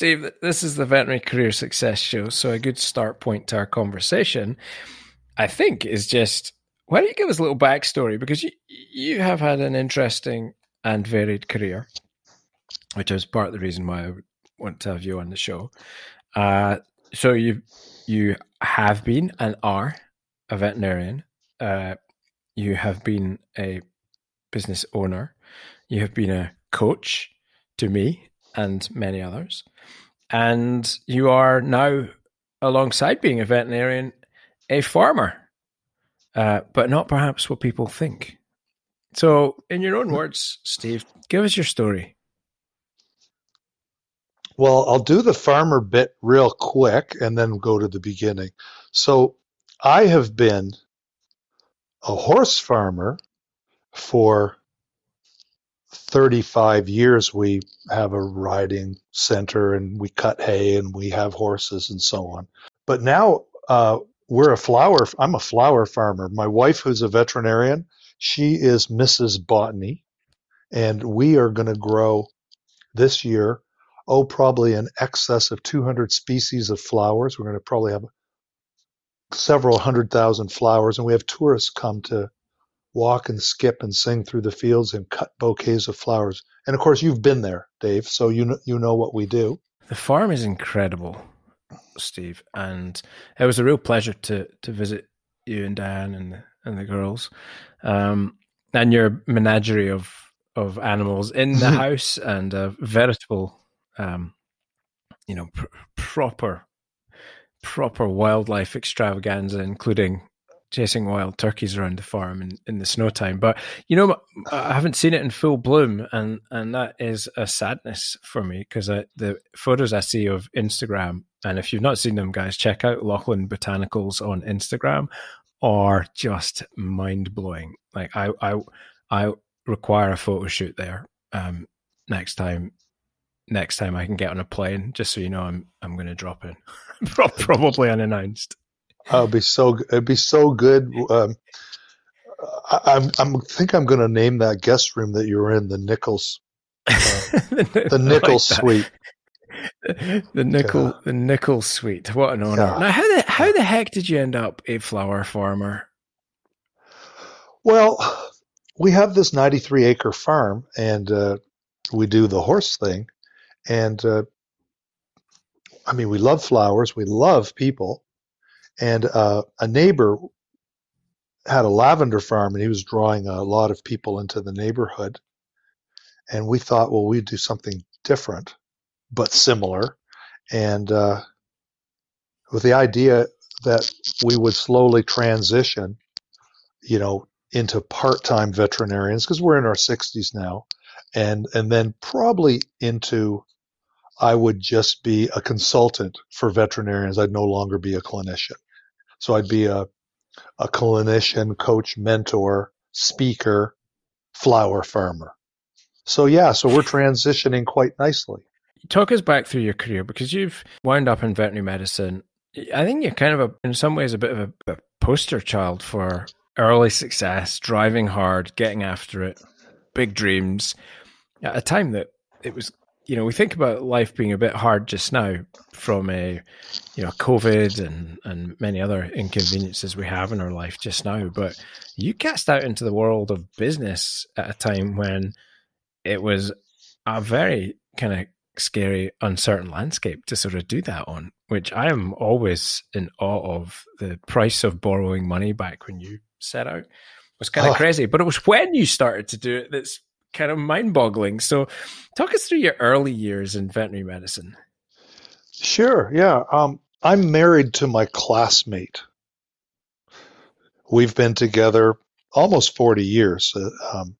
Steve, this is the Veterinary Career Success Show. So, a good start point to our conversation, I think, is just why don't you give us a little backstory? Because you, you have had an interesting and varied career, which is part of the reason why I want to have you on the show. Uh, so, you, you have been and are a veterinarian. Uh, you have been a business owner. You have been a coach to me and many others. And you are now, alongside being a veterinarian, a farmer, uh, but not perhaps what people think. So, in your own words, Steve, give us your story. Well, I'll do the farmer bit real quick and then go to the beginning. So, I have been a horse farmer for 35 years we have a riding center and we cut hay and we have horses and so on. But now uh, we're a flower, I'm a flower farmer. My wife, who's a veterinarian, she is Mrs. Botany. And we are going to grow this year, oh, probably in excess of 200 species of flowers. We're going to probably have several hundred thousand flowers. And we have tourists come to walk and skip and sing through the fields and cut bouquets of flowers. And of course, you've been there, Dave, so you know, you know what we do. The farm is incredible, Steve, and it was a real pleasure to to visit you and Diane and the, and the girls, um, and your menagerie of of animals in the house and a veritable, um, you know, pr- proper proper wildlife extravaganza, including chasing wild turkeys around the farm in, in the snow time. But you know, I haven't seen it in full bloom, and and that is a sadness for me because the photos I see of Instagram, and if you've not seen them, guys, check out Lachlan Botanicals on Instagram, are just mind blowing. Like I I I require a photo shoot there um, next time. Next time I can get on a plane, just so you know, I'm I'm going to drop in, probably unannounced. Oh, it'd be so it'd be so good. Um, I, I'm I'm think I'm going to name that guest room that you were in the Nichols, uh, the Nichols like suite. The nickel, yeah. the nickel suite. What an honor! Yeah. Now, how the how the heck did you end up a flower farmer? Well, we have this 93 acre farm, and uh, we do the horse thing, and uh, I mean, we love flowers, we love people, and uh, a neighbor had a lavender farm and he was drawing a lot of people into the neighborhood. And we thought, well, we'd do something different, but similar. And uh, with the idea that we would slowly transition, you know, into part-time veterinarians because we're in our 60s now, and and then probably into I would just be a consultant for veterinarians. I'd no longer be a clinician. So I'd be a, a clinician, coach, mentor, speaker, flower farmer. So yeah, so we're transitioning quite nicely. Talk us back through your career because you've wound up in veterinary medicine. I think you're kind of a, in some ways a bit of a, a poster child for early success, driving hard, getting after it, big dreams at a time that it was you know, we think about life being a bit hard just now from a, you know, COVID and, and many other inconveniences we have in our life just now. But you cast out into the world of business at a time when it was a very kind of scary, uncertain landscape to sort of do that on, which I am always in awe of. The price of borrowing money back when you set out was kind of oh. Ah. crazy. But it was when you started to do it that's kind of mind boggling. So, talk us through your early years in veterinary medicine. Sure. Yeah. Um, I'm married to my classmate. We've been together almost 40 years, uh, um,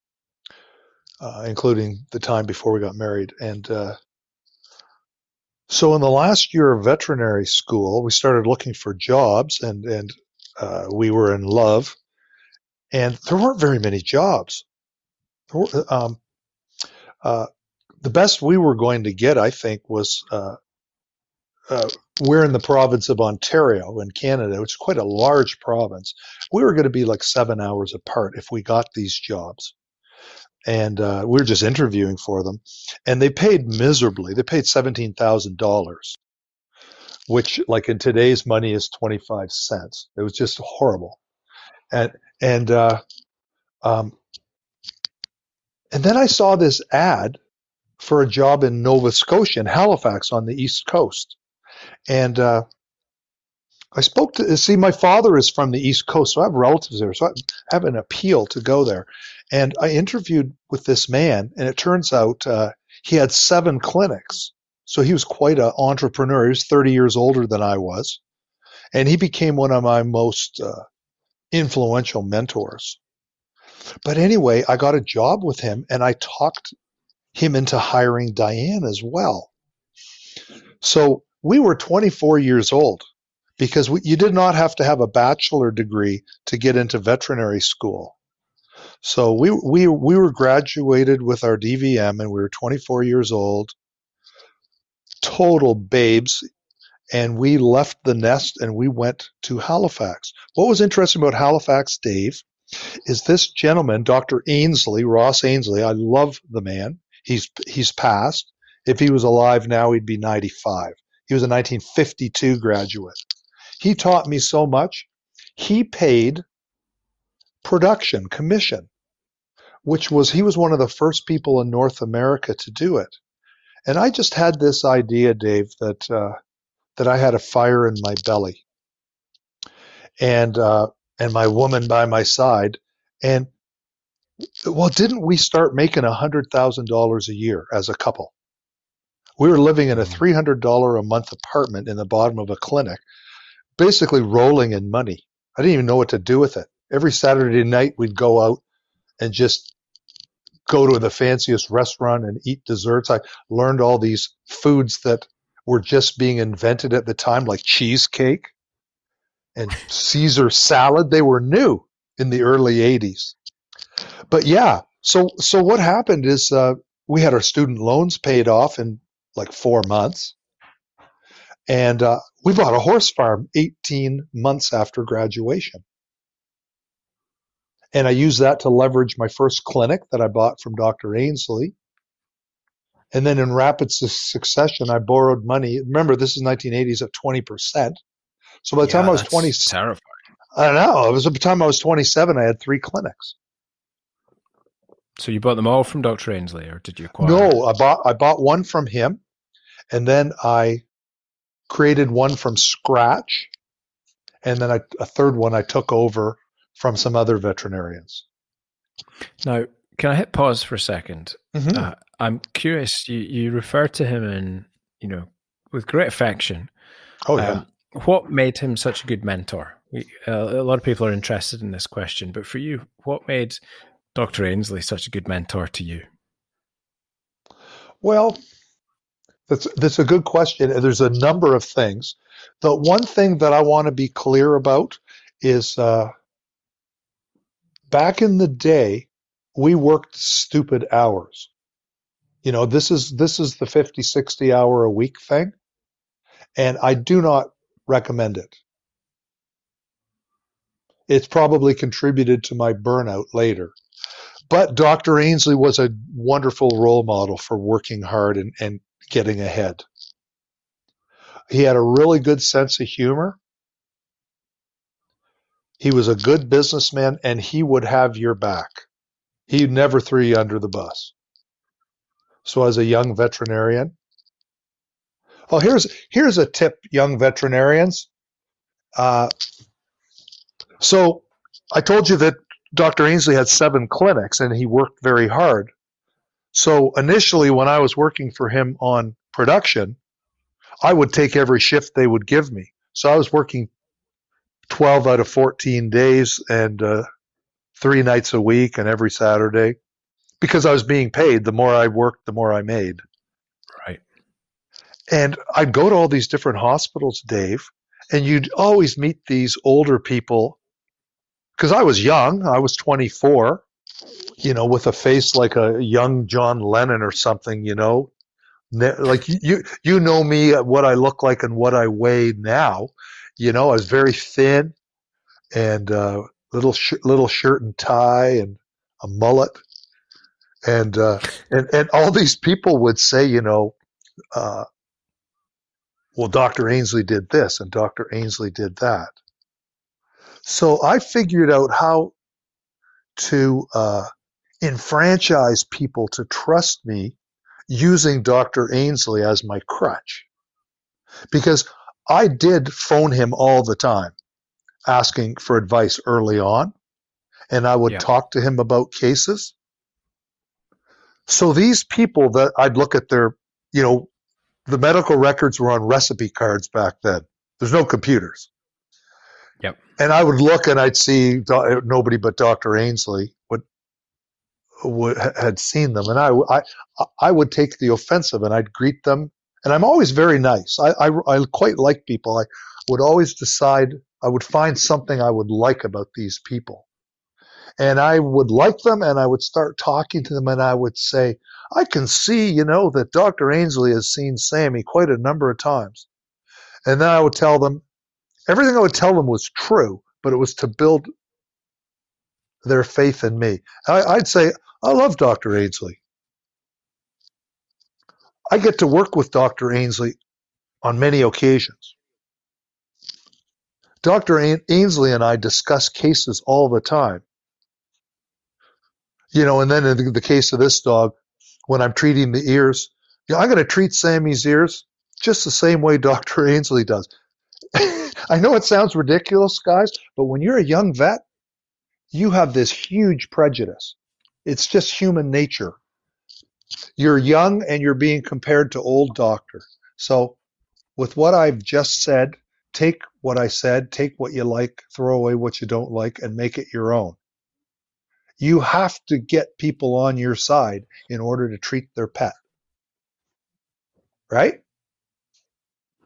uh, including the time before we got married. And uh, so, in the last year of veterinary school, we started looking for jobs, and and uh, we were in love. And there weren't very many jobs um, uh, the best we were going to get, I think, was uh, uh, we're in the province of Ontario in Canada, which is quite a large province. We were going to be like seven hours apart if we got these jobs. and uh, we were just interviewing for them, and they paid miserably. They paid seventeen thousand dollars, which, like in today's money, is twenty five cents. It was just horrible, and and uh, um, and then I saw this ad for a job in Nova Scotia, in Halifax, on the east coast, and uh, I spoke to see my father is from the East Coast, so I have relatives there, so I have an appeal to go there. And I interviewed with this man, and it turns out uh, he had seven clinics. So he was quite an entrepreneur. He was 30 years older than I was, and he became one of my most uh, influential mentors. But anyway, I got a job with him, and I talked him into hiring Diane as well. So we were 24 years old because we, you did not have to have a bachelor degree to get into veterinary school. So we we we were graduated with our DVM and we were 24 years old, total babes, and we left the nest and we went to Halifax. What was interesting about Halifax, Dave, is this gentleman, Dr. Ainsley, Ross Ainsley. I love the man. He's he's passed. If he was alive now, he'd be 95. He was a 1952 graduate. He taught me so much. He paid production commission, which was he was one of the first people in North America to do it. And I just had this idea, Dave, that uh, that I had a fire in my belly, and uh, and my woman by my side, and well, didn't we start making a hundred thousand dollars a year as a couple? We were living in a mm-hmm. three hundred dollar a month apartment in the bottom of a clinic basically rolling in money. I didn't even know what to do with it. Every Saturday night, we'd go out and just go to the fanciest restaurant and eat desserts. I learned all these foods that were just being invented at the time, like cheesecake and Caesar salad. They were new in the early 80s. But yeah, so so what happened is uh, we had our student loans paid off in like four months. And uh, we bought a horse farm 18 months after graduation. And I used that to leverage my first clinic that I bought from Dr. Ainsley. And then in rapid su- succession, I borrowed money. Remember, this is 1980s at 20%. So by the yeah, time I was 20, terrifying. I don't know. It was by the time I was 27, I had three clinics. So you bought them all from Dr. Ainslie, or did you acquire? No, I bought I bought one from him, and then I created one from scratch, and then I, a third one I took over from some other veterinarians. Now, can I hit pause for a 2nd mm-hmm. uh, I'm curious. You you refer to him in you know with great affection. Oh yeah. Um, what made him such a good mentor? We, uh, a lot of people are interested in this question, but for you, what made Dr. Ainsley such a good mentor to you? Well, that's that's a good question. There's a number of things. The one thing that I want to be clear about is uh, back in the day, we worked stupid hours. You know, this is this is the 50, 60 hour a week thing, and I do not recommend it. It's probably contributed to my burnout later. But Dr. Ainsley was a wonderful role model for working hard and, and getting ahead. He had a really good sense of humor. He was a good businessman and he would have your back. He never threw you under the bus. So as a young veterinarian, oh, here's here's a tip, young veterinarians. Uh, so I told you that Dr. Ainslie had seven clinics and he worked very hard. So initially, when I was working for him on production, I would take every shift they would give me. So I was working 12 out of 14 days and uh, three nights a week and every Saturday because I was being paid. The more I worked, the more I made. And I'd go to all these different hospitals, Dave, and you'd always meet these older people because I was young. I was 24 you know, with a face like a young John Lennon or something, you know, like you you know me uh, what I look like and what I weigh now. You know, I was very thin and uh, little sh- little shirt and tie and a mullet, and uh, and and all these people would say, you know, uh, well, Dr. Ainsley did this and Dr. Ainsley did that. So I figured out how to uh, enfranchise people to trust me using Dr. Ainsley as my crutch. Because I did phone him all the time asking for advice early on, and I would yeah. talk to him about cases. So these people that I'd look at their, you know, the medical records were on recipe cards back then. There's no computers. Yep. And I would look and I'd see nobody but Dr. Ainsley would, would had seen them, and I, I I would take the offensive and I'd greet them. And I'm always very nice. I, I, I quite like people. I would always decide I would find something I would like about these people. And I would like them and I would start talking to them and I would say, I can see, you know, that Dr. Ainsley has seen Sammy quite a number of times. And then I would tell them, everything I would tell them was true, but it was to build their faith in me. I, would say, I love Dr. Ainsley. I get to work with Dr. Ainsley on many occasions. Dr. Ainsley and I discuss cases all the time. You know, and then in the case of this dog, when I'm treating the ears, you know, I'm going to treat Sammy's ears just the same way Dr. Ainsley does. I know it sounds ridiculous, guys, but when you're a young vet, you have this huge prejudice. It's just human nature. You're young and you're being compared to old doctor. So, with what I've just said, take what I said, take what you like, throw away what you don't like, and make it your own. You have to get people on your side in order to treat their pet. Right?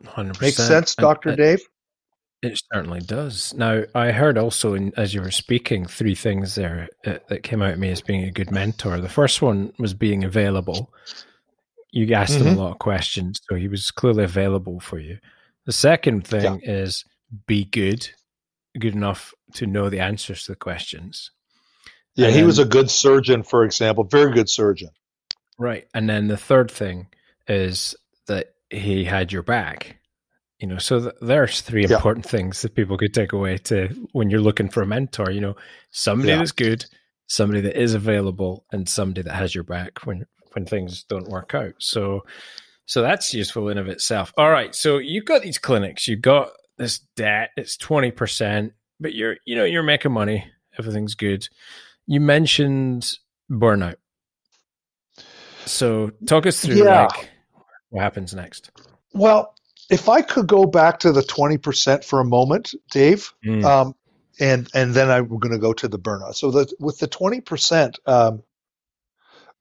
100%. Makes sense, Dr. Dave? It certainly does. Now, I heard also, in, as you were speaking, three things there uh, that came out of me as being a good mentor. The first one was being available. You asked mm-hmm. him a lot of questions, so he was clearly available for you. The second thing yeah. is be good, good enough to know the answers to the questions. Yeah, and he was a good surgeon, for example, very good surgeon. Right. And then the third thing is that he had your back you know so th- there's three yeah. important things that people could take away to when you're looking for a mentor you know somebody yeah. that's good somebody that is available and somebody that has your back when when things don't work out so so that's useful in of itself all right so you've got these clinics you've got this debt it's 20% but you're you know you're making money everything's good you mentioned burnout so talk us through yeah. like what happens next well if I could go back to the 20% for a moment, Dave, mm. um, and and then I'm going to go to the burnout. So the, with the 20%, um,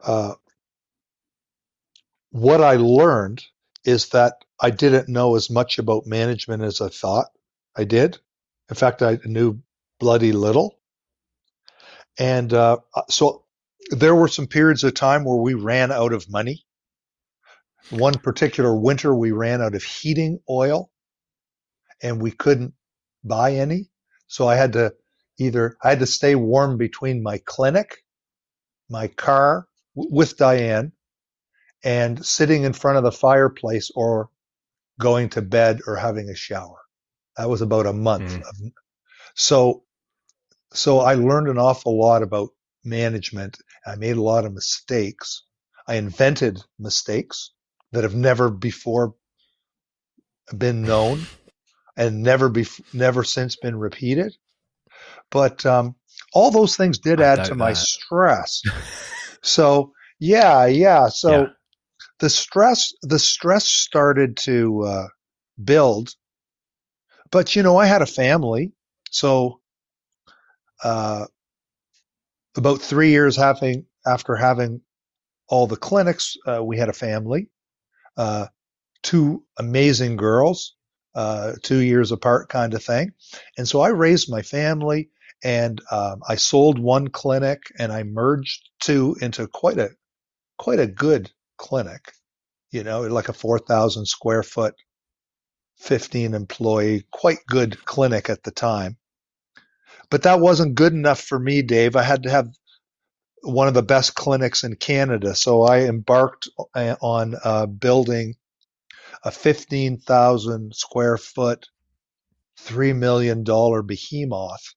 uh, what I learned is that I didn't know as much about management as I thought I did. In fact, I knew bloody little. And uh, so there were some periods of time where we ran out of money one particular winter, we ran out of heating oil and we couldn't buy any. So I had to either, I had to stay warm between my clinic, my car with Diane, and sitting in front of the fireplace or going to bed or having a shower. That was about a month. Mm. Of, so, so I learned an awful lot about management. I made a lot of mistakes. I invented mistakes that have never before been known and never be never since been repeated. But um, all those things did add to my stress. so yeah, yeah. So yeah. the stress the stress started to uh, build. But you know, I had a family, so uh, about three years having after having all the clinics, uh, we had a family uh, two amazing girls, uh, two years apart, kind of thing. And so I raised my family, and um, I sold one clinic, and I merged two into quite a quite a good clinic. You know, like a four thousand square foot, fifteen employee, quite good clinic at the time. But that wasn't good enough for me, Dave. I had to have one of the best clinics in Canada. So I embarked on uh, building a 15,000 square foot, $3 million behemoth.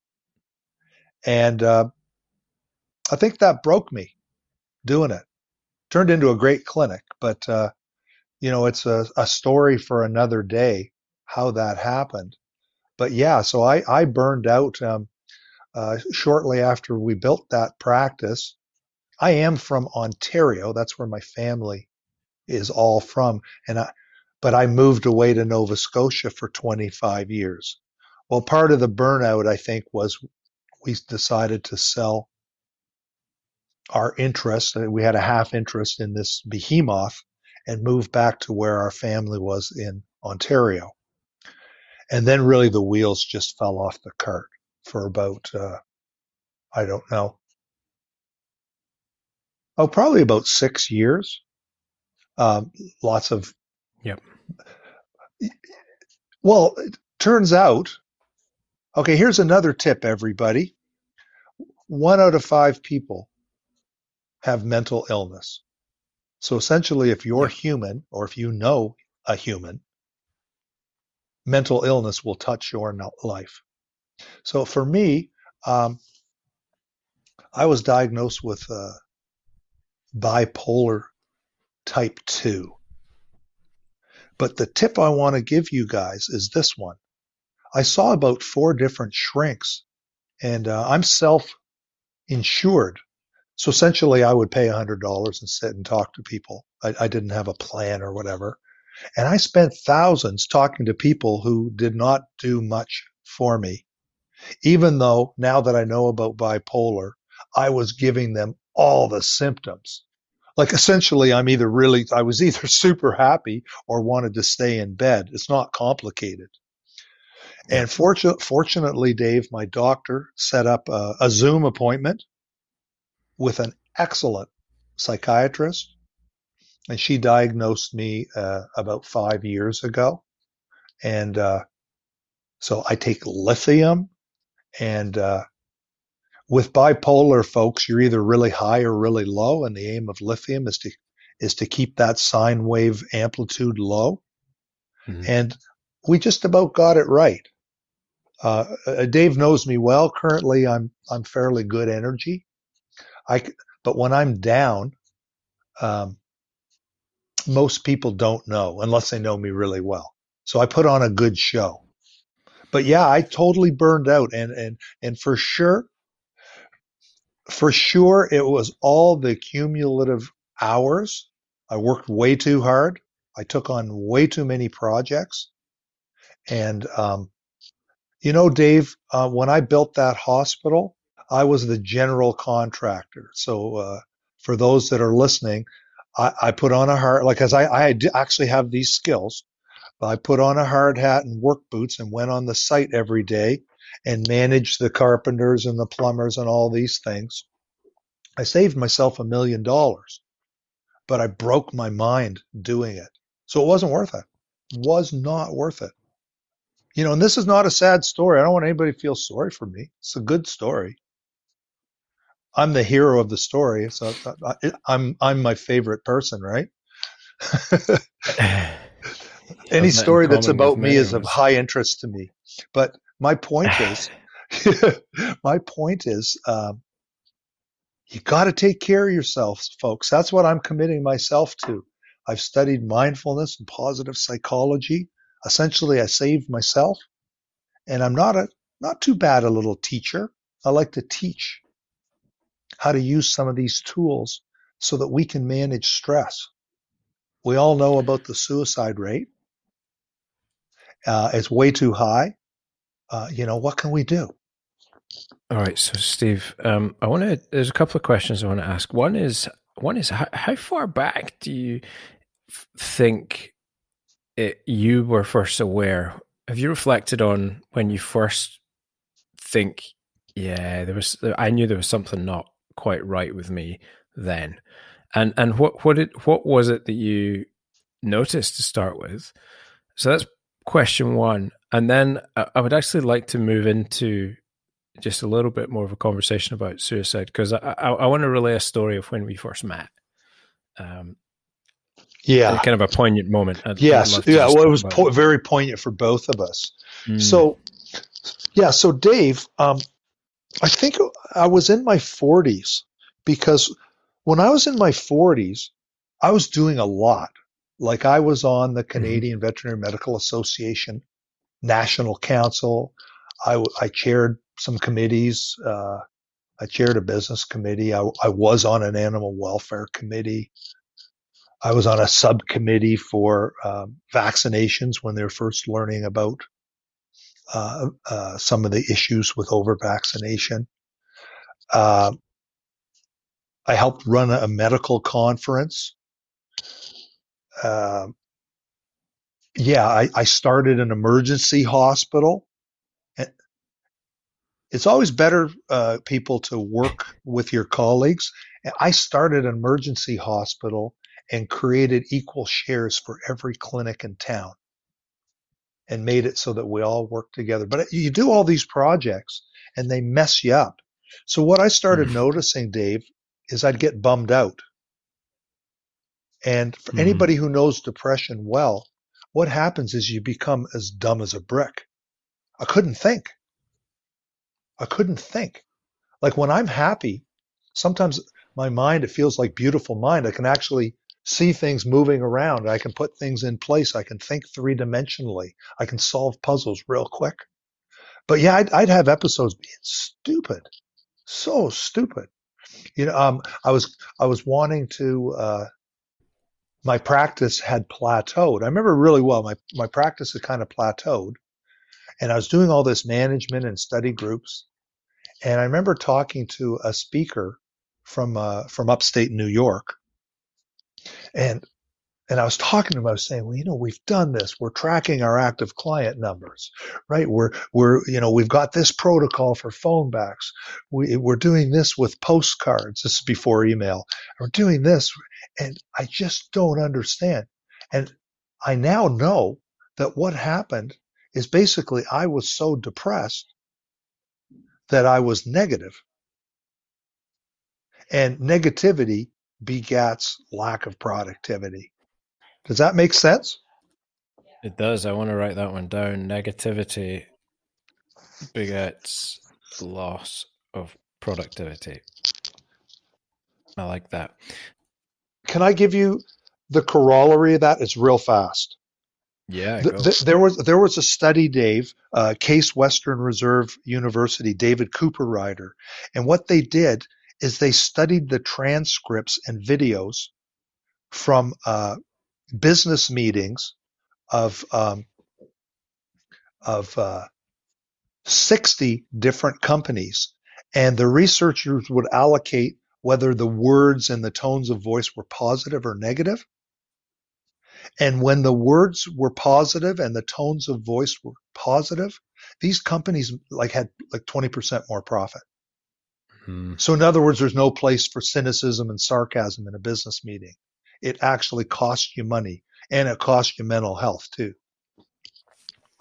And uh, I think that broke me doing it. Turned into a great clinic, but, uh, you know, it's a, a story for another day how that happened. But yeah, so I, I burned out um, uh, shortly after we built that practice. I am from Ontario. That's where my family is all from. And I, but I moved away to Nova Scotia for 25 years. Well, part of the burnout, I think, was we decided to sell our interest. We had a half interest in this behemoth and move back to where our family was in Ontario. And then really the wheels just fell off the cart for about, uh, I don't know, oh, probably about six years. Um, lots of Yep. Well, it turns out, okay, here's another tip, everybody. One out of five people have mental illness. So essentially, if you're human or if you know a human, mental illness will touch your life. So for me, um, I was diagnosed with uh, bipolar type 2. But the tip I want to give you guys is this one. I saw about four different shrinks, and uh, I'm self insured. So essentially, I would pay $100 and sit and talk to people. I, I didn't have a plan or whatever. And I spent thousands talking to people who did not do much for me. Even though now that I know about bipolar, I was giving them all the symptoms. Like essentially i'm either really i was either super happy or wanted to stay in bed. It's not complicated. And fortu- fortunately dave my doctor set up a, a zoom appointment with an excellent psychiatrist and she diagnosed me uh, about five years ago. And uh, so i take lithium and uh, with bipolar folks, you're either really high or really low, and the aim of lithium is to is to keep that sine wave amplitude low. Mm-hmm. And we just about got it right. Uh, uh, Dave knows me well. Currently, I'm I'm fairly good energy. I but when I'm down, um, most people don't know unless they know me really well. So I put on a good show. But yeah, I totally burned out, and and and for sure, for sure, it was all the cumulative hours. I worked way too hard. I took on way too many projects. And, um, you know, Dave, uh, when I built that hospital, I was the general contractor. So, uh, for those that are listening, I, I put on a hard, like, as I, I actually have these skills. I put on a hard hat and work boots and went on the site every day and managed the carpenters and the plumbers and all these things. I saved myself a million dollars, but I broke my mind doing it. So it wasn't worth it. Was not worth it. You know, and this is not a sad story. I don't want anybody to feel sorry for me. It's a good story. I'm the hero of the story, so I'm I'm my favorite person, right? Any story that's about me is of high interest to me. But my point is, my point is, um, you got to take care of yourselves, folks. That's what I'm committing myself to. I've studied mindfulness and positive psychology. Essentially, I saved myself, and I'm not a not too bad a little teacher. I like to teach how to use some of these tools so that we can manage stress. We all know about the suicide rate. Uh, it's way too high uh, you know, what can we do? All right, so Steve, um, I want to. There's a couple of questions I want to ask. One is, one is, how, how far back do you think it, you were first aware? Have you reflected on when you first think, yeah, there was, I knew there was something not quite right with me then, and and what what did what was it that you noticed to start with? So that's question one. And then I would actually like to move into just a little bit more of a conversation about suicide because I, I, I want to relay a story of when we first met. Um, yeah, kind of a poignant moment. I'd, yes, I'd yeah. Well, it was po- very poignant for both of us. Mm. So, yeah. So, Dave, um, I think I was in my 40s because when I was in my 40s, I was doing a lot. Like I was on the mm-hmm. Canadian mm-hmm. Veterinary Medical Association National Council. I, I chaired some committees. Uh, I chaired a business committee. I, I, was on an animal welfare committee. I was on a subcommittee for uh, vaccinations when they were first learning about uh, uh, some of the issues with over vaccination. Uh, I helped run a medical conference. Uh, yeah, I, I started an emergency hospital it's always better uh, people to work with your colleagues. I started an emergency hospital and created equal shares for every clinic in town and made it so that we all work together. But you do all these projects and they mess you up. So what I started mm. noticing, Dave, is I'd get bummed out. And for mm. anybody who knows depression well, what happens is you become as dumb as a brick. I couldn't think. I couldn't think. Like when I'm happy, sometimes my mind, it feels like beautiful mind. I can actually see things moving around. I can put things in place. I can think three dimensionally. I can solve puzzles real quick. But yeah, I'd, I'd, have episodes being stupid, so stupid. You know, um, I was I was wanting to. Uh, my practice had plateaued. I remember really well. My my practice had kind of plateaued, and I was doing all this management and study groups. And I remember talking to a speaker from uh, from upstate New York, and and I was talking to him. I was saying, well, you know, we've done this. We're tracking our active client numbers, right? We're we're you know we've got this protocol for phone backs. We, we're doing this with postcards. This is before email. We're doing this, and I just don't understand. And I now know that what happened is basically I was so depressed that I was negative. And negativity begats lack of productivity. Does that make sense? It does. I want to write that one down. Negativity begets loss of productivity. I like that. Can I give you the corollary of that? It's real fast. Yeah, the, the, there was there was a study, Dave, uh, Case Western Reserve University, David Cooperrider, and what they did is they studied the transcripts and videos from uh, business meetings of um, of uh, sixty different companies, and the researchers would allocate whether the words and the tones of voice were positive or negative. negative and when the words were positive and the tones of voice were positive, these companies like had like 20% more profit. Hmm. So in other words, there's no place for cynicism and sarcasm in a business meeting. It actually costs you money and it costs you mental health too.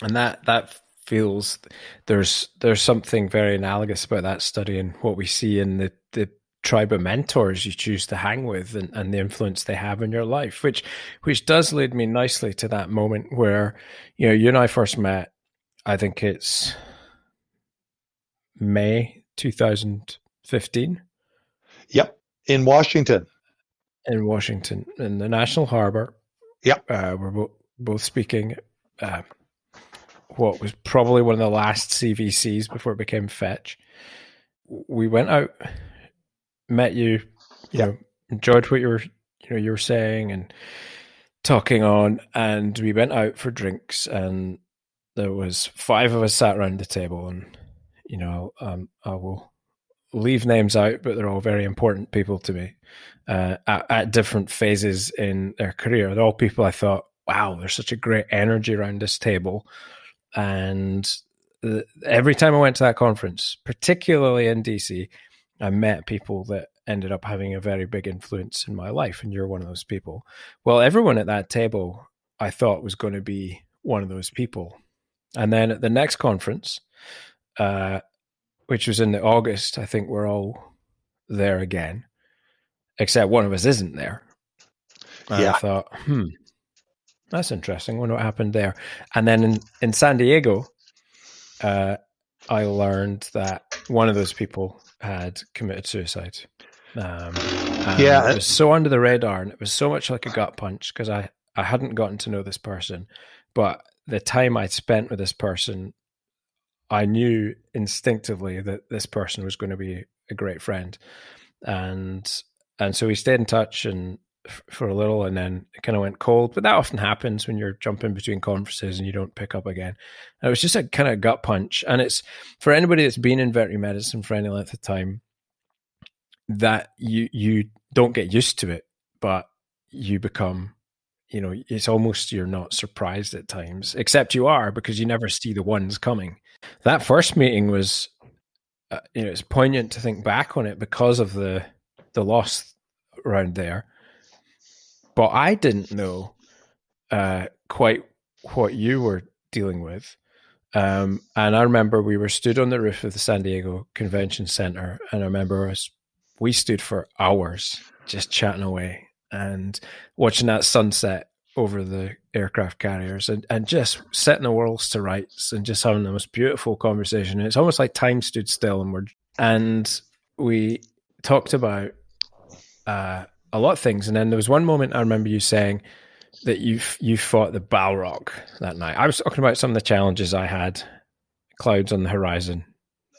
And that that feels there's there's something very analogous about that study and what we see in the the tribe of mentors you choose to hang with and, and the influence they have in your life, which which does lead me nicely to that moment where, you know, you and I first met, I think it's May 2015. Yep. In Washington. In Washington, in the National Harbor. Yep. Uh, we're bo- both speaking uh, what was probably one of the last CVCs before it became Fetch. We went out met you, you yeah. know, enjoyed what you were, you know, you were saying and talking on, and we went out for drinks, and there was five of us sat around the table, and you know, um, I will leave names out, but they're all very important people to me uh, at, at different phases in their career. They're all people I thought, wow, there's such a great energy around this table, and every time I went to that conference, particularly in DC, I met people that ended up having a very big influence in my life, and you're one of those people. Well, everyone at that table I thought was going to be one of those people. And then at the next conference, uh, which was in the August, I think we're all there again, except one of us isn't there. And yeah. I thought, hmm, that's interesting. Wonder what happened there. And then in, in San Diego, uh, I learned that one of those people had committed suicide. Um, yeah, it was so under the radar, and it was so much like a gut punch because I I hadn't gotten to know this person, but the time I'd spent with this person, I knew instinctively that this person was going to be a great friend, and and so we stayed in touch and for a little and then it kind of went cold. But that often happens when you're jumping between conferences and you don't pick up again. And it was just a kind of gut punch. And it's for anybody that's been in veterinary medicine for any length of time, that you you don't get used to it, but you become you know it's almost you're not surprised at times except you are because you never see the ones coming that first meeting was uh, you know it's poignant to think back on it because of the the loss around there but I didn't know uh, quite what you were dealing with. Um, and I remember we were stood on the roof of the San Diego Convention Center, and I remember us, we stood for hours just chatting away and watching that sunset over the aircraft carriers and, and just setting the worlds to rights and just having the most beautiful conversation. It's almost like time stood still and we're and we talked about uh, a lot of things. And then there was one moment I remember you saying that you you fought the Balrog that night. I was talking about some of the challenges I had, clouds on the horizon,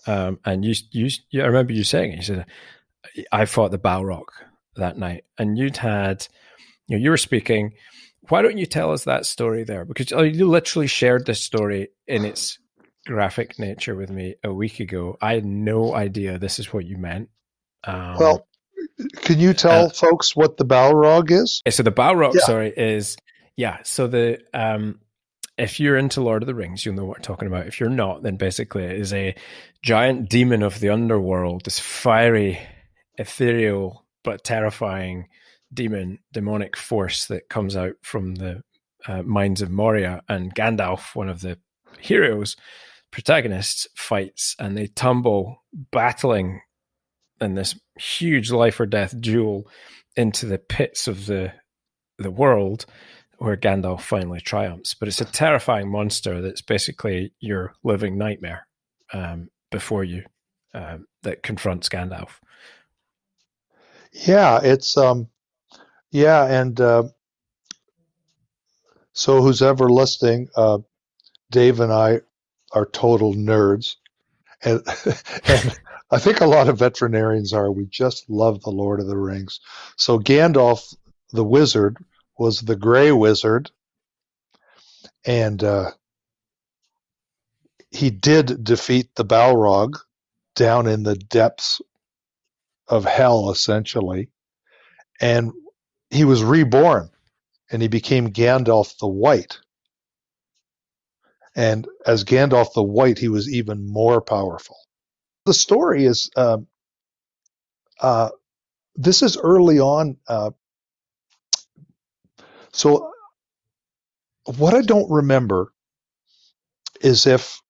um, and you, you you I remember you saying it. You said I fought the Balrog that night, and you'd had you know you were speaking. Why don't you tell us that story there? Because oh, you literally shared this story in its graphic nature with me a week ago. I had no idea this is what you meant. Um, well, can you tell uh, folks what the Balrog is? So the Balrog, yeah. sorry, is yeah. So the um, if you're into Lord of the Rings, you'll know what I'm talking about. If you're not, then basically it is a giant demon of the underworld, this fiery, ethereal but terrifying demon, demonic force that comes out from the uh, mines of Moria. And Gandalf, one of the heroes, protagonists, fights, and they tumble battling in this huge life or death duel into the pits of the the world where Gandalf finally triumphs. But it's a terrifying monster that's basically your living nightmare um, before you um, that confronts Gandalf. Yeah, it's um, yeah, and uh, so who's ever listening, uh, Dave and I are total nerds, and and I think a lot of veterinarians are. We just love the Lord of the Rings. So Gandalf the wizard was the gray wizard, and uh, he did defeat the Balrog down in the depths of hell, essentially, and he was reborn, and he became Gandalf the White. And as Gandalf the White, he was even more powerful the story is uh, uh, this is early on. Uh, so what I don't remember is if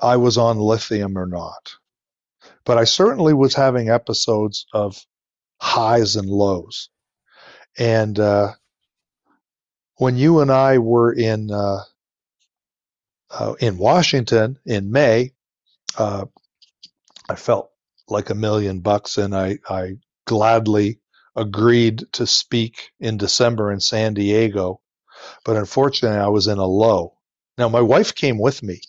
I was on lithium or not, but I certainly was having episodes of highs and lows. And uh, when you and I were in uh, uh, in Washington in May, uh, I felt like a million bucks, and I, I gladly agreed to speak in December in San Diego. But unfortunately, I was in a low. Now, my wife came with me,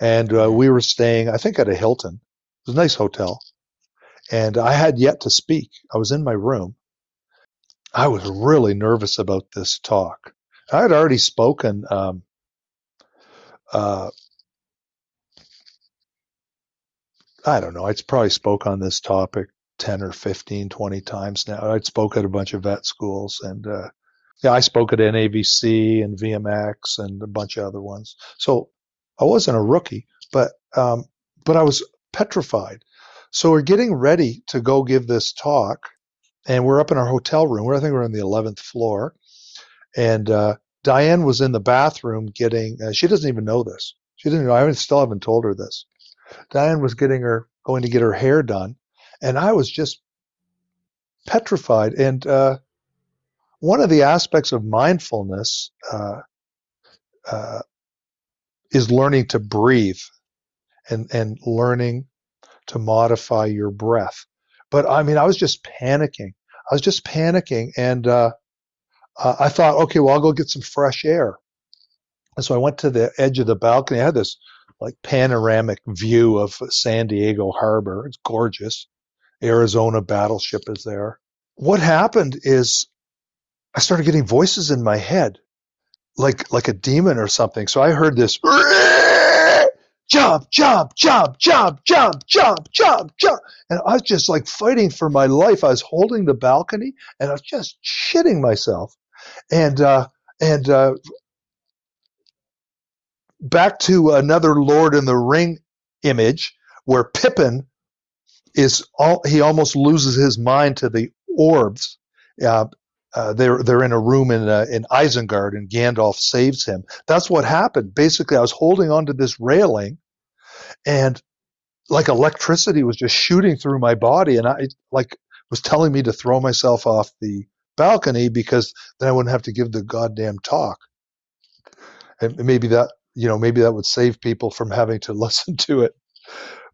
and uh, we were staying, I think, at a Hilton. It was a nice hotel. And I had yet to speak. I was in my room. I was really nervous about this talk. I had already spoken um, uh, I don't know. I'd probably spoke on this topic 10 or 15, 20 times now. I'd spoke at a bunch of vet schools and, uh, yeah, I spoke at NAVC and VMX and a bunch of other ones. So I wasn't a rookie, but, um, but I was petrified. So we're getting ready to go give this talk and we're up in our hotel room. I think we're on the 11th floor and, uh, Diane was in the bathroom getting, uh, she doesn't even know this. She didn't know. I still haven't told her this Diane was getting her going to get her hair done, and I was just petrified. And uh, one of the aspects of mindfulness uh, uh, is learning to breathe and and learning to modify your breath. But I mean, I was just panicking. I was just panicking, and uh, uh, I thought, okay, well, I'll go get some fresh air. And so I went to the edge of the balcony. I had this like panoramic view of San Diego Harbor. It's gorgeous. Arizona battleship is there. What happened is I started getting voices in my head, like like a demon or something. So I heard this jump, jump, jump, jump, jump, jump, jump, jump. And I was just like fighting for my life. I was holding the balcony and I was just shitting myself. And, uh, and, uh, back to another Lord in the Ring image where Pippin is all, he almost loses his mind to the orbs. Uh, uh, they're they're in a room in uh, in Isengard, and Gandalf saves him. That's what happened. Basically, I was holding onto this railing, and like electricity was just shooting through my body, and I like was telling me to throw myself off the balcony because then I wouldn't have to give the goddamn talk. And maybe that you know maybe that would save people from having to listen to it.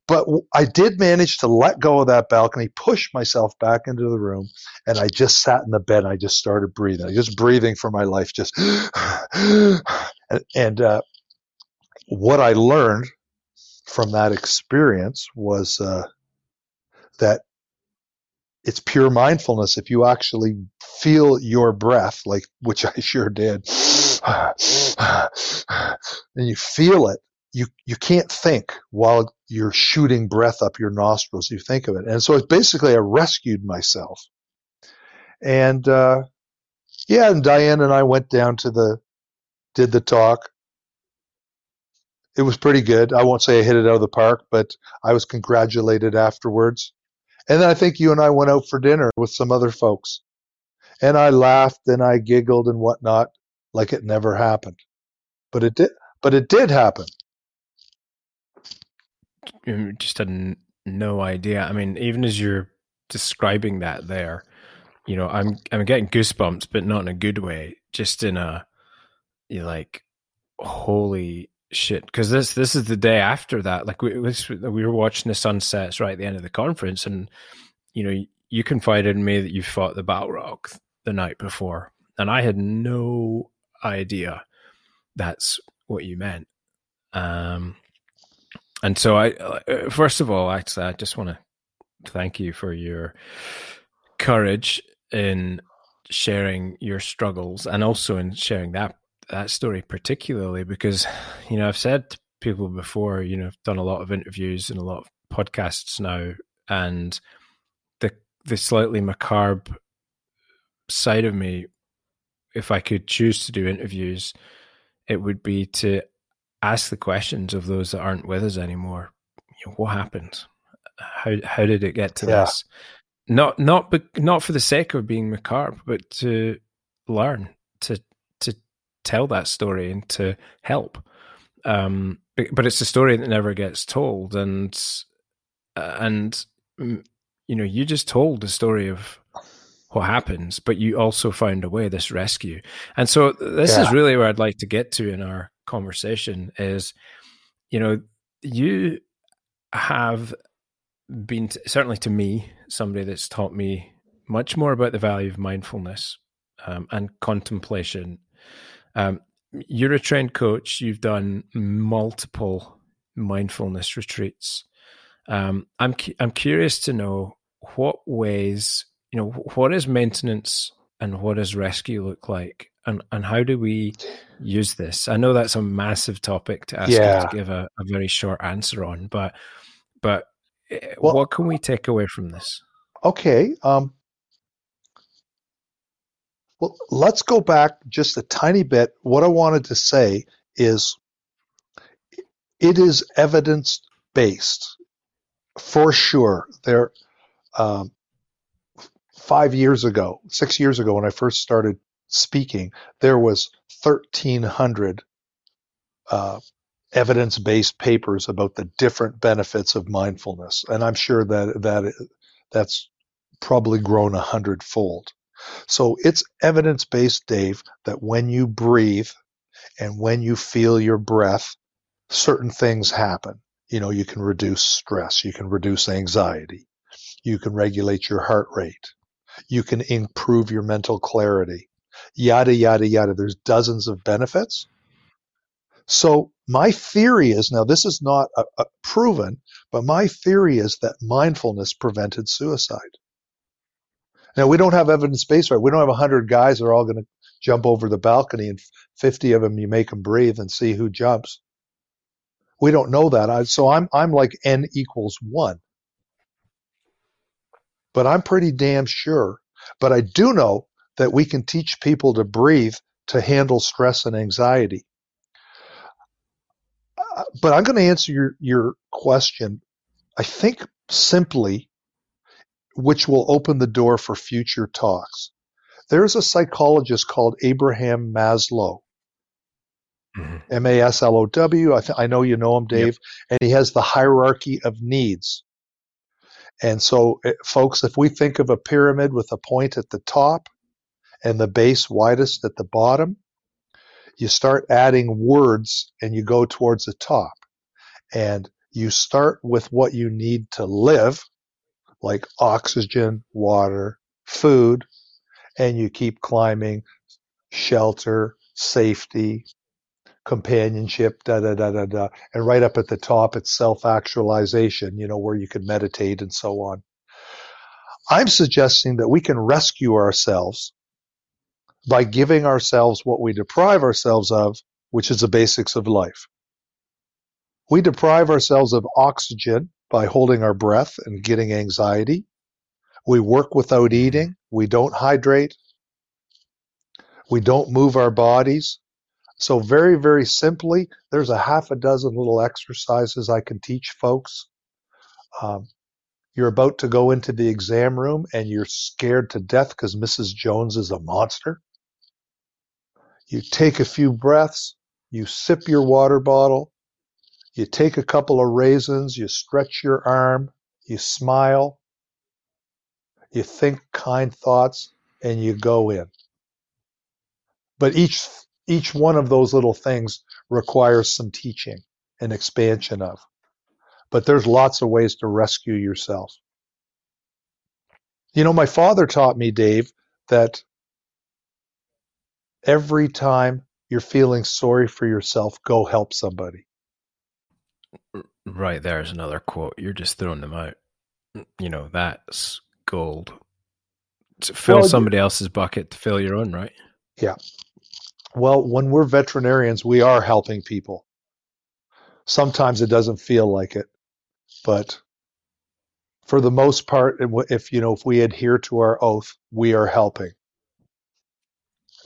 But I did manage to let go of that balcony, push myself back into the room, and I just sat in the bed and I just started breathing. just breathing for my life, just and, and uh, what I learned from that experience was uh, that it's pure mindfulness if you actually feel your breath, like which I sure did, and you feel it you you can't think while you're shooting breath up your nostrils. You think of it, and so it's basically I rescued myself. And uh, yeah, and Diane and I went down to the did the talk. It was pretty good. I won't say I hit it out of the park, but I was congratulated afterwards. And then I think you and I went out for dinner with some other folks. And I laughed and I giggled and whatnot like it never happened. But it did but it did happen just had no idea. I mean, even as you're describing that there, you know, I'm I'm getting goosebumps, but not in a good way. Just in a, you like, holy shit! Because this this is the day after that. Like we we were watching the sunsets right at the end of the conference, and you know, you confided in me that you fought the Balrog the night before, and I had no idea that's what you meant. Um, and so I, uh, first of all, actually, I just want to thank you for your courage in sharing your struggles and also in sharing that that story particularly because you know I've said to people before you know I've done a lot of interviews and a lot of podcasts now and the the slightly macabre side of me if I could choose to do interviews it would be to ask the questions of those that aren't with us anymore. You know, what happened? How how did it get to yeah. this? Not not not for the sake of being macabre, but to learn to to tell that story and to help. Um, but it's a story that never gets told, and uh, and mm, you know, you just told the story of what happens, but you also found a way this rescue. And so this yeah. is really where I'd like to get to in our conversation is, you know, you have been certainly to me somebody that's taught me much more about the value of mindfulness um, and contemplation. Um, you're a trained coach. You've done multiple mindfulness retreats. Um, I'm cu- I'm curious to know what ways you know what is maintenance and what does rescue look like and and how do we use this? I know that's a massive topic to ask yeah. you to give a, a, very short answer on but but eh, well, what can we take away from this? Okay um well let's go back just a tiny bit. What i wanted to say is it is evidence based for sure. There um, five years ago, six years ago, when I first started speaking, there was 1,300 uh, evidence-based papers about the different benefits of mindfulness, and I'm sure that that that's probably grown a hundredfold. So it's evidence-based, Dave, that when you breathe and when you feel your breath, certain things happen. You know, you can reduce stress, you can reduce anxiety, you can regulate your heart rate, you can improve your mental clarity, yada, yada, yada. There's dozens of benefits. So my theory is now this is not a, a proven, but my theory is that mindfulness prevented suicide. Now we don't have evidence based right. We don't have hundred guys that are all going to jump over the balcony and 50 of them you make them breathe and see who jumps. We don't know that. I, so I'm I'm like n equals one. But I'm pretty damn sure. But I do know that we can teach people to breathe to handle stress and anxiety. Uh, but I'm going to answer your, your question, I think simply, which will open the door for future talks. There's a psychologist called Abraham Maslow. Mm-hmm. M A S L O W. I, th- I know you know him, Dave. Yep. And he has the hierarchy of needs. And so, eh, folks, if we think of a pyramid with a point at the top and the base widest at the bottom, you start adding words and you go towards the top. And you start with what you need to live, like oxygen, water, food, and you keep climbing shelter, safety, companionship, da da da da da. And right up at the top, it's self actualization, you know, where you can meditate and so on. I'm suggesting that we can rescue ourselves by giving ourselves what we deprive ourselves of, which is the basics of life. We deprive ourselves of oxygen by holding our breath and getting anxiety. We work without eating. We don't hydrate. We don't move our bodies. So very, very simply, there's a half a dozen little exercises I can teach folks. Um, you're about to go into the exam room and you're scared to death because Mrs. Jones is a monster. You take a few breaths, you sip your water bottle, you take a couple of raisins, you stretch your arm, you smile, you think kind thoughts, and you go in. But each each one of those little things requires some teaching and expansion of. But there's lots of ways to rescue yourself. You know, my father taught me, Dave, that every time you're feeling sorry for yourself, go help somebody. Right there's another quote. You're just throwing them out. You know, that's gold. To fill well, somebody else's bucket to fill your own, right? Yeah. Well, when we're veterinarians, we are helping people. Sometimes it doesn't feel like it, but for the most part, if you know, if we adhere to our oath, we are helping.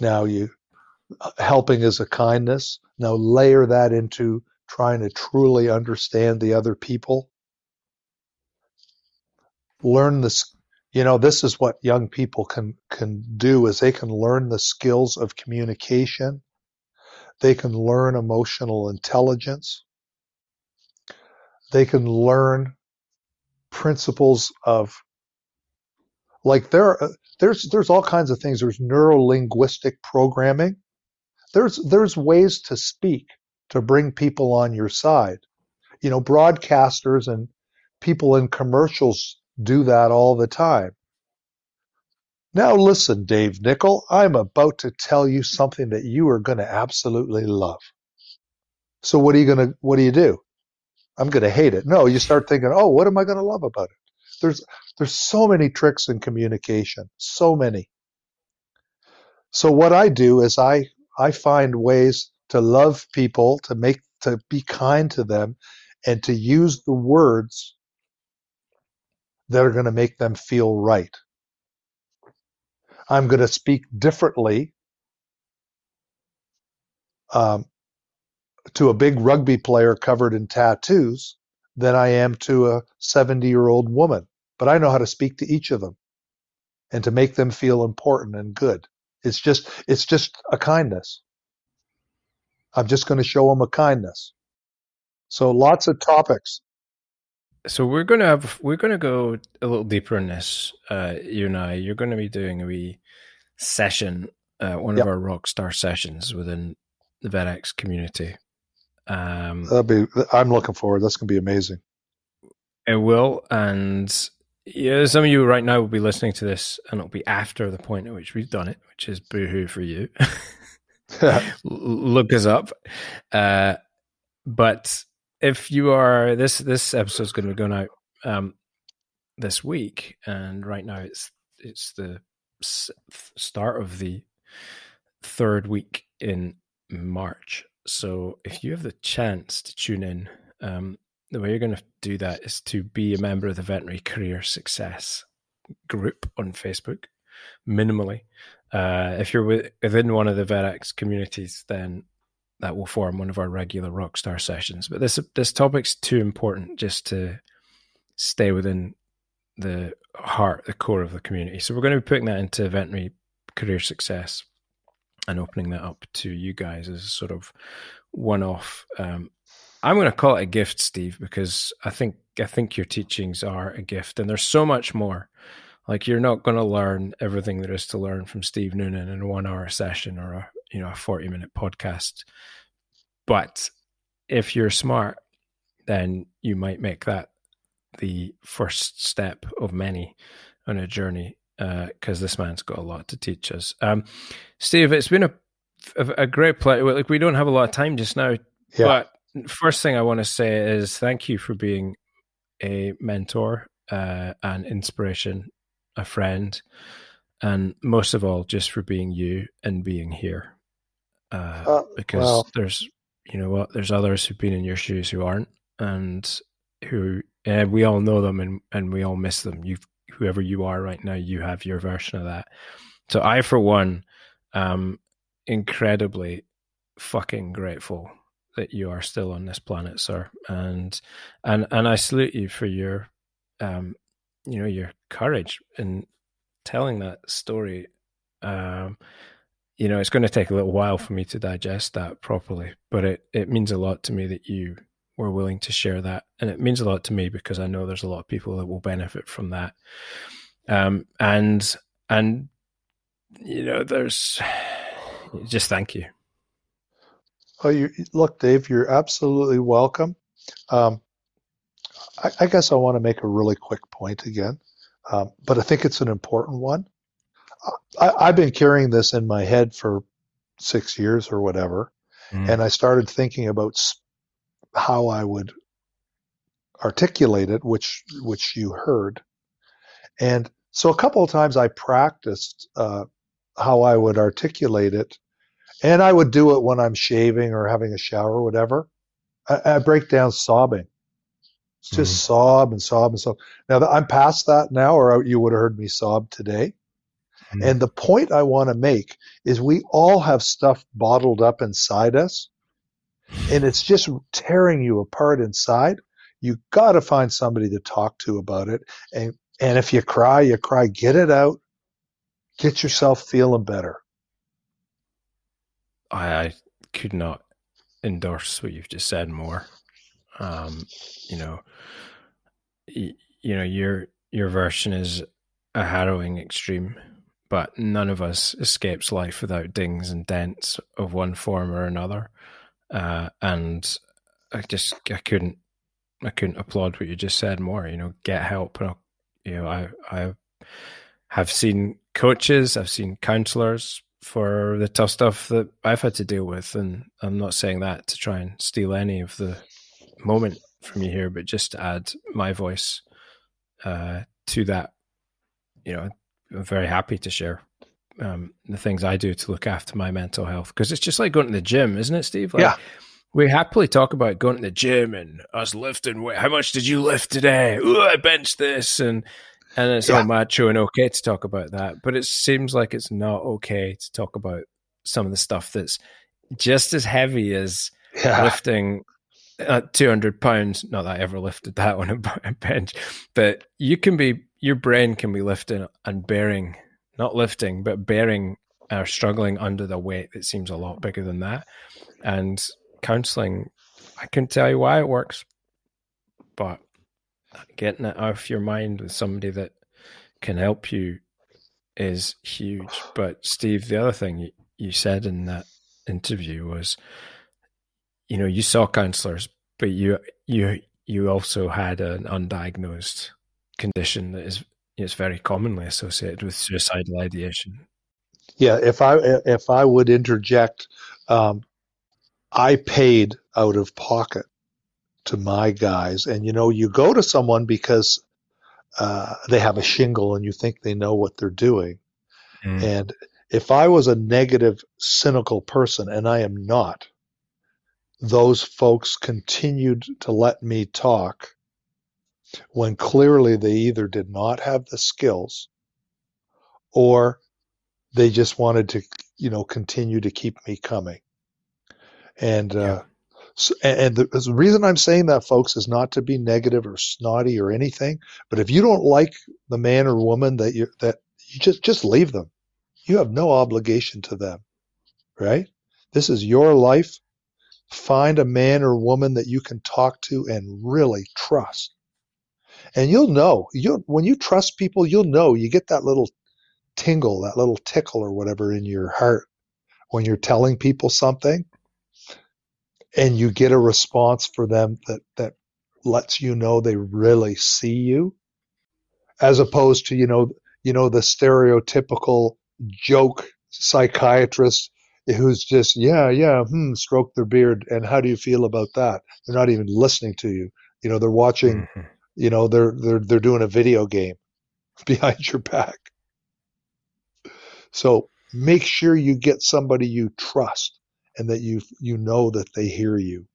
Now, you helping is a kindness. Now, layer that into trying to truly understand the other people. Learn this you know this is what young people can can do is they can learn the skills of communication they can learn emotional intelligence they can learn principles of like there there's there's all kinds of things there's neuro linguistic programming there's there's ways to speak to bring people on your side you know broadcasters and people in commercials do that all the time. Now listen, Dave Nicol, I'm about to tell you something that you are going to absolutely love. So what are you going to, what do you do? I'm going to hate it. No, you start thinking, oh, what am I going to love about it? There's, there's so many tricks in communication, so many. So what I do is I, I find ways to love people, to make, to be kind to them, and to use the words that are going to make them feel right. I'm going to speak differently um, to a big rugby player covered in tattoos than I am to a 70 year old woman. But I know how to speak to each of them and to make them feel important and good. It's just, it's just a kindness. I'm just going to show them a kindness. So lots of topics. So we're gonna have we're gonna go a little deeper in this. Uh, you and I, you're going to be doing a wee session, uh, one yep. of our rockstar sessions within the VetX community. Um, That'll be. I'm looking forward. That's going to be amazing. It will, and yeah, some of you right now will be listening to this, and it'll be after the point at which we've done it, which is boohoo for you. Look us up. Uh, but if you are this this episode is going to be going out um, this week, and right now it's it's the start of the third week in March. So if you have the chance to tune in, um, the way you're going to do that is to be a member of the Veterinary Career Success group on Facebook, minimally. Uh, if you're within one of the VetX communities, then that will form one of our regular rockstar sessions. But this this topic's too important just to stay within the heart, the core of the community. So we're going to be putting that into veterinary career success and opening that up to you guys as a sort of one-off. Um, I'm going to call it a gift, Steve, because I think I think your teachings are a gift, and there's so much more. Like you're not going to learn everything there is to learn from Steve Noonan in a one-hour session or a you know a 40-minute podcast. But if you're smart, then you might make that the first step of many on a journey because uh, this man's got a lot to teach us. Um, Steve, it's been a a, great pleasure. Like we don't have a lot of time just now, yeah. but first thing I want to say is thank you for being a mentor, uh, an inspiration, a friend, and most of all, just for being you and being here. Uh, uh, because well. there's, you know what, there's others who've been in your shoes who aren't, and who and we all know them and, and we all miss them. You've whoever you are right now, you have your version of that. So I, for one, um, incredibly fucking grateful that you are still on this planet, sir. And and and I salute you for your um, you know, your courage in telling that story. Um, you know, it's going to take a little while for me to digest that properly, but it, it means a lot to me that you were willing to share that. And it means a lot to me because I know there's a lot of people that will benefit from that. Um, and, and, you know, there's just thank you. Oh, you look, Dave, you're absolutely welcome. Um, I, I, guess I want to make a really quick point again, um, but I think it's an important one. I, have been carrying this in my head for six years or whatever, mm. and I started thinking about how I would articulate it, which which you heard. And so a couple of times I practiced uh, how I would articulate it, and I would do it when I'm shaving or having a shower or whatever. I, I break down sobbing. It's just mm-hmm. sob and sob and sob. Now I'm past that now, or you would have heard me sob today. Mm-hmm. And the point I want to make is we all have stuff bottled up inside us and it's just tearing you apart inside, you got to find somebody to talk to about it. And and if you cry, you cry. Get it out. Get yourself feeling better. I, could not endorse what you've just said more. Um, you know, y- you know your your version is a harrowing extreme, but none of us escapes life without dings and dents of one form or another uh, and I just I couldn't I couldn't applaud what you just said more. You know, get help. You know, I I have seen coaches, I've seen counselors for the tough stuff that I've had to deal with, and I'm not saying that to try and steal any of the moment from you here, but just to add my voice uh, to that. You know, I'm very happy to share um, the things I do to look after my mental health because it's just like going to the gym, isn't it, Steve? Like, yeah. We happily talk about going to the gym and us lifting. Weight. How much did you lift today? Ooh, I benched this, and and it's yeah. all macho and okay to talk about that. But it seems like it's not okay to talk about some of the stuff that's just as heavy as yeah. lifting uh, 200 pounds. Not that I ever lifted that on a bench, but you can be, your brain can be lifting and bearing not lifting, but bearing or struggling under the weight that seems a lot bigger than that. And counseling, I can tell you why it works, but getting it off your mind with somebody that can help you is huge. But Steve, the other thing you, said in that interview was, you know, you saw counselors, but you you you also had an undiagnosed condition that is is very commonly associated with suicidal ideation. Yeah, if I if I would interject, um, I paid out of pocket to my guys, and you know, you go to someone because uh, they have a shingle and you think they know what they're doing, mm. and if I was a negative, cynical person, and I am not, those folks continued to let me talk when clearly they either did not have the skills or they just wanted to, you know, continue to keep me coming. And, uh, yeah. So, and the, the reason I'm saying that, folks, is not to be negative or snotty or anything. But if you don't like the man or woman that you that you just just leave them. You have no obligation to them, right? This is your life. Find a man or woman that you can talk to and really trust. And you'll know, you when you trust people, you'll know. You get that little tingle, that little tickle or whatever in your heart when you're telling people something and you get a response for them that that lets you know they really see you as opposed to you know you know the stereotypical joke psychiatrist who's just yeah yeah hmm, stroke their beard and how do you feel about that? They're not even listening to you. You know they're watching mm-hmm. you know they're they're they're doing a video game behind your back. So make sure you get somebody you trust and that you you know that they hear you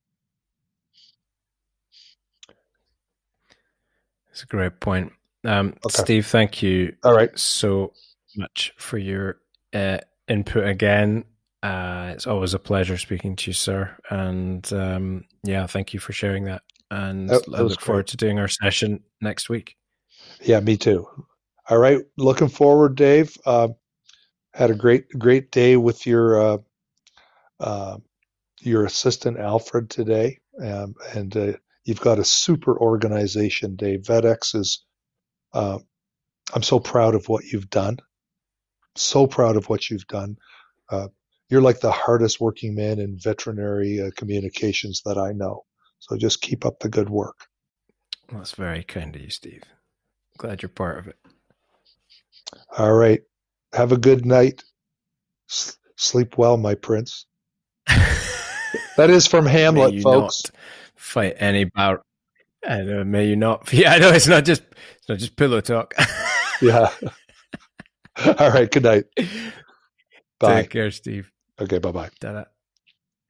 it's a great point um, okay. steve thank you all right so much for your uh, input again. Uh, it's always a pleasure speaking to you, sir. And um, yeah, thank you for sharing that. And that, that I look great. forward to doing our session next week. Yeah, me too. All right, looking forward, Dave. Uh, had a great great day with your uh, uh, your assistant Alfred today, um, and uh, you've got a super organization, Dave. VetX is. Uh, I'm so proud of what you've done so proud of what you've done. Uh, you're like the hardest working man in veterinary uh, communications that I know. So just keep up the good work. Well, that's very kind of you, Steve. Glad you're part of it. All right. Have a good night. S- sleep well, my prince. that is from Hamlet, folks. fight any. I know. May you not. Yeah, I know. It's not just. It's not just pillow talk. yeah. All right. Good night. Bye. Take care, Steve. Okay. Bye bye.